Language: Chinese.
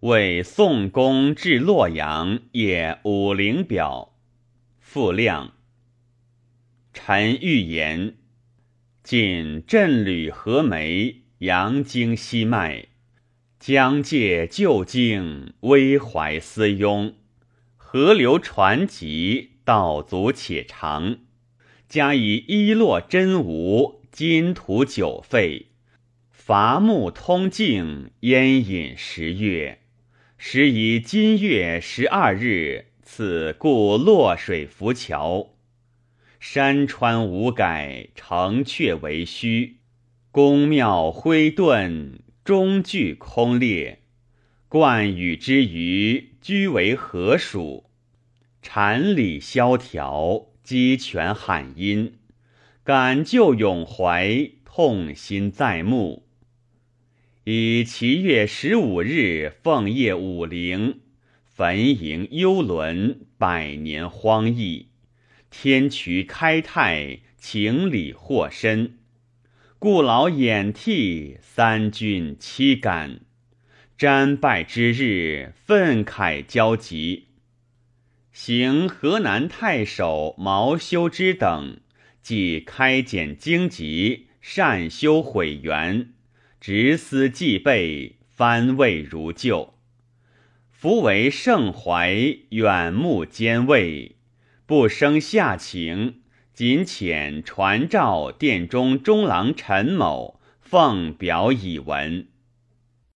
为宋公至洛阳也武陵表。傅亮。臣预言：晋镇吕河梅，阳经西脉，疆界旧境，危怀思庸。河流船急，道阻且长。加以一落真无，金土久废。伐木通径，烟饮十月。时以今月十二日，此故洛水浮桥。山川无改，城阙为虚。宫庙灰遁，中具空列。冠宇之余，居为何属？禅理萧条，鸡犬喊阴。感旧咏怀，痛心在目。以七月十五日奉谒武陵，焚营幽沦，百年荒逸。天渠开泰，情理获深。故劳掩涕，三军凄感。瞻拜之日，愤慨交集。行河南太守毛修之等，即开简荆棘，善修毁园。执思既备，翻味如旧。夫为盛怀，远目兼畏，不生下情。仅遣传召殿中中郎陈某，奉表以闻。